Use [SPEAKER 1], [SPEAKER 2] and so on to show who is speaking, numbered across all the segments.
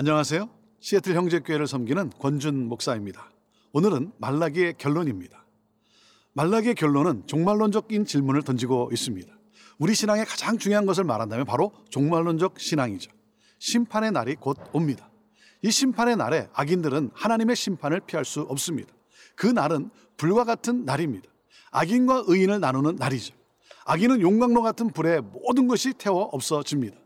[SPEAKER 1] 안녕하세요. 시애틀 형제교회를 섬기는 권준 목사입니다. 오늘은 말라기의 결론입니다. 말라기의 결론은 종말론적인 질문을 던지고 있습니다. 우리 신앙의 가장 중요한 것을 말한다면 바로 종말론적 신앙이죠. 심판의 날이 곧 옵니다. 이 심판의 날에 악인들은 하나님의 심판을 피할 수 없습니다. 그 날은 불과 같은 날입니다. 악인과 의인을 나누는 날이죠. 악인은 용광로 같은 불에 모든 것이 태워 없어집니다.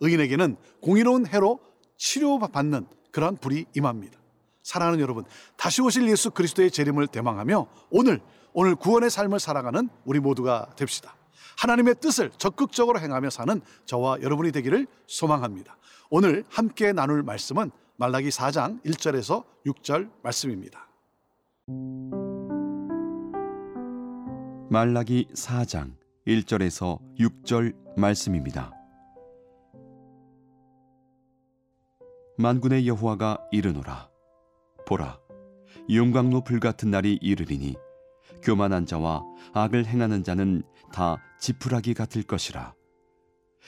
[SPEAKER 1] 의인에게는 공의로운 해로 치료받는 그러한 불이 임합니다. 사랑하는 여러분, 다시 오실 예수 그리스도의 재림을 대망하며 오늘 오늘 구원의 삶을 살아가는 우리 모두가 됩시다. 하나님의 뜻을 적극적으로 행하며 사는 저와 여러분이 되기를 소망합니다. 오늘 함께 나눌 말씀은 말라기 4장 1절에서 6절 말씀입니다.
[SPEAKER 2] 말라기 4장 1절에서 6절 말씀입니다. 만군의 여호와가 이르노라. 보라 용광 로 불 같은 날이 이르리니 교만한 자와 악을 행하는 자는 다 지푸라기 같을 것이라.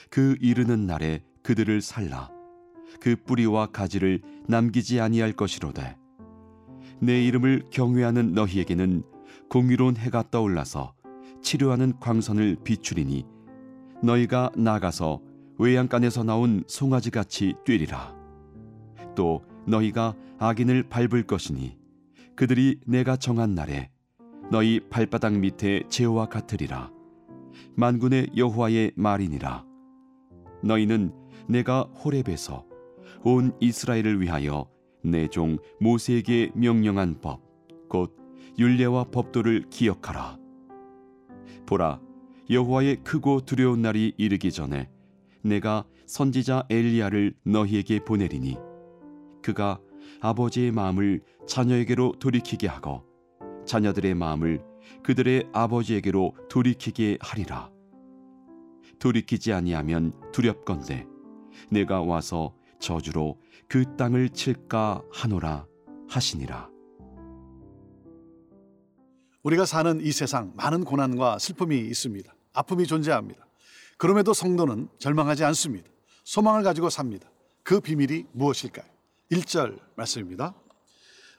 [SPEAKER 2] 그 이르는 날에 그들을 살라. 그 뿌리와 가지를 남기지 아니할 것이로되. 내 이름을 경외하는 너희에게는 공의로운 해가 떠올라서 치료하는 광선을 비추리니 너희가 나가서 외양간에서 나온 송아지 같이 뛰리라 또 너희가 악인을 밟을 것이니 그들이 내가 정한 날에 너희 발바닥 밑에 재와 같으리라. 만군의 여호와의 말이니라. 너희는 내가 호렙에서 온 이스라엘을 위하여 내 종 모세에게 명령한 법 곧 율례와 법도를 기억하라. 보라 여호와의 크고 두려운 날이 이르기 전에 내가 선지자 엘리야를 너희에게 보내리니 그가 아버지의 마음을 자녀에게로 돌이키게 하고 자녀들의 마음을 그들의 아버지에게로 돌이키게 하리라. 돌이키지 아니하면 두렵건대 내가 와서 저주로 그 땅을 칠까 하노라 하시니라.
[SPEAKER 1] 우리가 사는 이 세상 많은 고난과 슬픔이 있습니다. 아픔이 존재합니다. 그럼에도 성도는 절망하지 않습니다. 소망을 가지고 삽니다. 그 비밀이 무엇일까요? 1절 말씀입니다.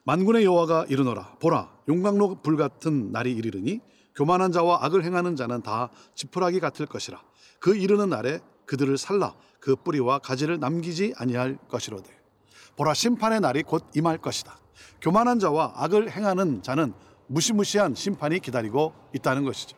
[SPEAKER 1] 만군의 여호와가 이르노라 보라 용광로 불 같은 날이 이르르니 교만한 자와 악을 행하는 자는 다 지푸라기 같을 것이라. 그 이르는 날에 그들을 살라. 그 뿌리와 가지를 남기지 아니할 것이로되. 보라 심판의 날이 곧 임할 것이다. 교만한 자와 악을 행하는 자는 무시무시한 심판이 기다리고 있다는 것이죠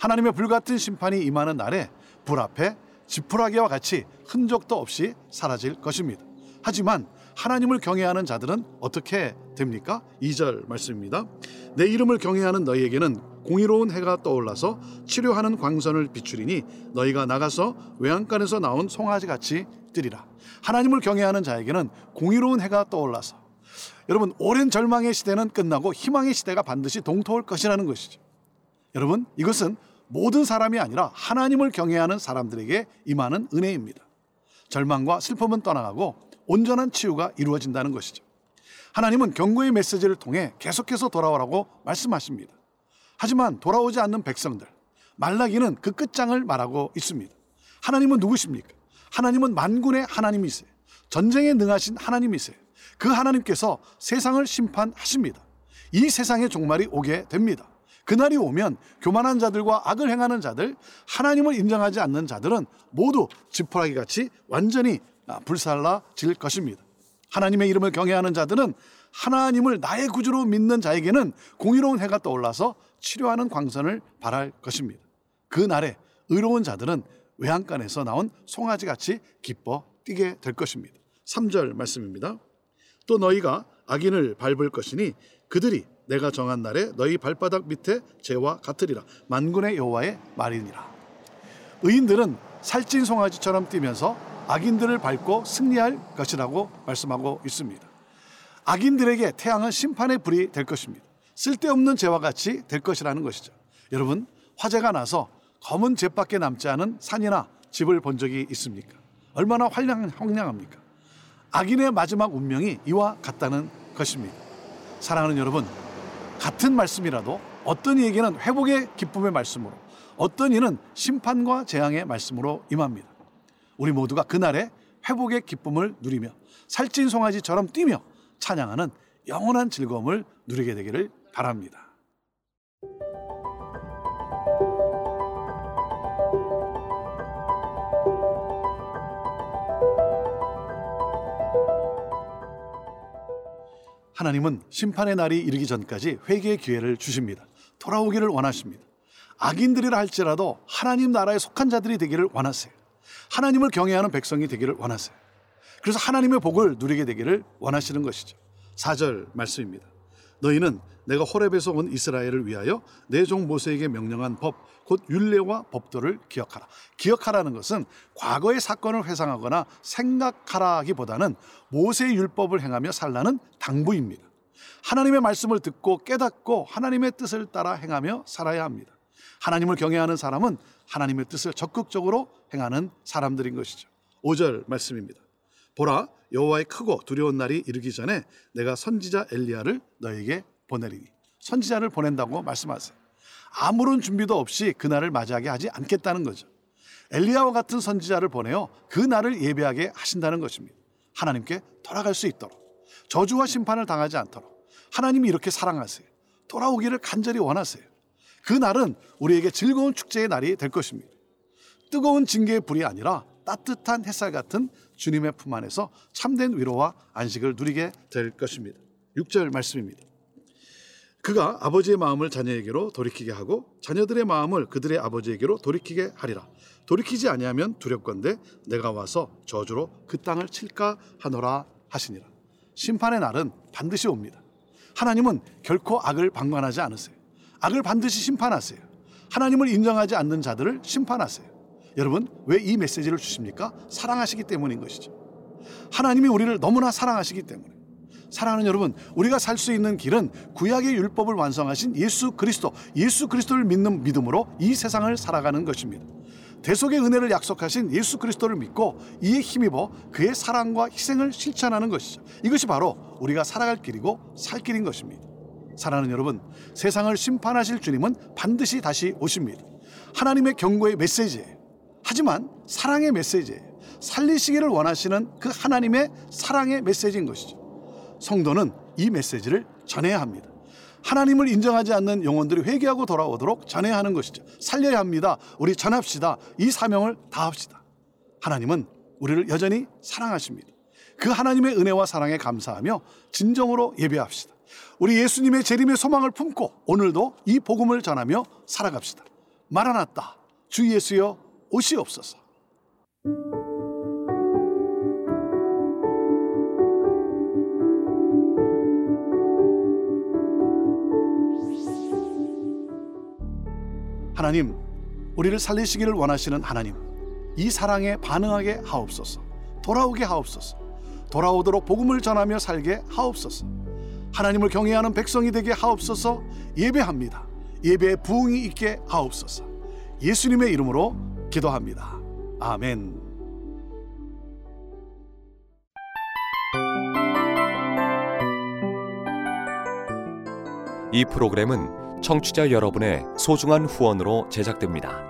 [SPEAKER 1] 하나님의 불같은 심판이 임하는 날에 불 앞에 지푸라기와 같이 흔적도 없이 사라질 것입니다. 하지만 하나님을 경외하는 자들은 어떻게 됩니까? 2절 말씀입니다. 내 이름을 경외하는 너희에게는 공의로운 해가 떠올라서 치료하는 광선을 비추리니 너희가 나가서 외양간에서 나온 송아지 같이 뜨리라. 하나님을 경외하는 자에게는 공의로운 해가 떠올라서 여러분 오랜 절망의 시대는 끝나고 희망의 시대가 반드시 동토할 것이라는 것이죠. 여러분 이것은 모든 사람이 아니라 하나님을 경외하는 사람들에게 임하는 은혜입니다. 절망과 슬픔은 떠나가고 온전한 치유가 이루어진다는 것이죠. 하나님은 경고의 메시지를 통해 계속해서 돌아오라고 말씀하십니다. 하지만 돌아오지 않는 백성들, 말라기는 그 끝장을 말하고 있습니다. 하나님은 누구십니까? 하나님은 만군의 하나님이세요. 전쟁에 능하신 하나님이세요. 그 하나님께서 세상을 심판하십니다. 이 세상의 종말이 오게 됩니다. 그날이 오면 교만한 자들과 악을 행하는 자들, 하나님을 인정하지 않는 자들은 모두 지푸라기 같이 완전히 아, 불살라 질 것입니다. 하나님의 이름을 경외하는 자들은 하나님을 나의 구주로 믿는 자에게는 공의로운 해가 떠올라서 치료하는 광선을 발할 것입니다. 그 날에 의로운 자들은 외양간에서 나온 송아지 같이 기뻐 뛰게 될 것입니다. 3절 말씀입니다. 또 너희가 악인을 밟을 것이니 그들이 내가 정한 날에 너희 발바닥 밑에 재와 같으리라. 만군의 여호와의 말이니라. 의인들은 살찐 송아지처럼 뛰면서 악인들을 밟고 승리할 것이라고 말씀하고 있습니다. 악인들에게 태양은 심판의 불이 될 것입니다. 쓸데없는 재와 같이 될 것이라는 것이죠. 여러분, 화재가 나서 검은 잿밖에 남지 않은 산이나 집을 본 적이 있습니까? 얼마나 황량, 황량 합니까? 악인의 마지막 운명이 이와 같다는 것입니다. 사랑하는 여러분, 같은 말씀이라도 어떤 이에게는 회복의 기쁨의 말씀으로, 어떤 이는 심판과 재앙의 말씀으로 임합니다. 우리 모두가 그날에 회복의 기쁨을 누리며 살찐 송아지처럼 뛰며 찬양하는 영원한 즐거움을 누리게 되기를 바랍니다. 하나님은 심판의 날이 이르기 전까지 회개의 기회를 주십니다. 돌아오기를 원하십니다. 악인들이라 할지라도 하나님 나라에 속한 자들이 되기를 원하세요. 하나님을 경외하는 백성이 되기를 원하세요. 그래서 하나님의 복을 누리게 되기를 원하시는 것이죠. 4절 말씀입니다. 너희는 내가 호렙에서 온 이스라엘을 위하여 내 종 모세에게 명령한 법, 곧 율례와 법도를 기억하라. 기억하라는 것은 과거의 사건을 회상하거나 생각하라기보다는 모세의 율법을 행하며 살라는 당부입니다. 하나님의 말씀을 듣고 깨닫고 하나님의 뜻을 따라 행하며 살아야 합니다. 하나님을 경외하는 사람은 하나님의 뜻을 적극적으로 행하는 사람들인 것이죠. 5절 말씀입니다. 보라 여호와의 크고 두려운 날이 이르기 전에 내가 선지자 엘리야를 너에게 보내리니 선지자를 보낸다고 말씀하세요. 아무런 준비도 없이 그날을 맞이하게 하지 않겠다는 거죠. 엘리야와 같은 선지자를 보내어 그 날을 예배하게 하신다는 것입니다. 하나님께 돌아갈 수 있도록 저주와 심판을 당하지 않도록 하나님이 이렇게 사랑하세요. 돌아오기를 간절히 원하세요. 그 날은 우리에게 즐거운 축제의 날이 될 것입니다. 뜨거운 징계의 불이 아니라 따뜻한 햇살 같은 주님의 품 안에서 참된 위로와 안식을 누리게 될 것입니다. 6절 말씀입니다. 그가 아버지의 마음을 자녀에게로 돌이키게 하고 자녀들의 마음을 그들의 아버지에게로 돌이키게 하리라. 돌이키지 아니하면 두렵건대 내가 와서 저주로 그 땅을 칠까 하노라 하시니라. 심판의 날은 반드시 옵니다. 하나님은 결코 악을 방관하지 않으세요. 악을 반드시 심판하세요. 하나님을 인정하지 않는 자들을 심판하세요. 여러분, 왜 이 메시지를 주십니까? 사랑하시기 때문인 것이죠. 하나님이 우리를 너무나 사랑하시기 때문에. 사랑하는 여러분, 우리가 살 수 있는 길은 구약의 율법을 완성하신 예수 그리스도, 예수 그리스도를 믿는 믿음으로 이 세상을 살아가는 것입니다. 대속의 은혜를 약속하신 예수 그리스도를 믿고 이에 힘입어 그의 사랑과 희생을 실천하는 것이죠. 이것이 바로 우리가 살아갈 길이고 살 길인 것입니다. 사랑하는 여러분, 세상을 심판하실 주님은 반드시 다시 오십니다. 하나님의 경고의 메시지예요. 하지만 사랑의 메시지예요. 살리시기를 원하시는 그 하나님의 사랑의 메시지인 것이죠. 성도는 이 메시지를 전해야 합니다. 하나님을 인정하지 않는 영혼들이 회개하고 돌아오도록 전해야 하는 것이죠. 살려야 합니다. 우리 전합시다. 이 사명을 다합시다. 하나님은 우리를 여전히 사랑하십니다. 그 하나님의 은혜와 사랑에 감사하며 진정으로 예배합시다. 우리 예수님의 재림의 소망을 품고 오늘도 이 복음을 전하며 살아갑시다. 마라났다. 주 예수여 오시옵소서. 하나님, 우리를 살리시기를 원하시는 하나님, 이 사랑에 반응하게 하옵소서. 돌아오게 하옵소서. 돌아오도록 복음을 전하며 살게 하옵소서. 하나님을 경외하는 백성이 되게 하옵소서. 예배합니다. 예배에 부흥이 있게 하옵소서. 예수님의 이름으로 기도합니다. 아멘.
[SPEAKER 3] 이 프로그램은 청취자 여러분의 소중한 후원으로 제작됩니다.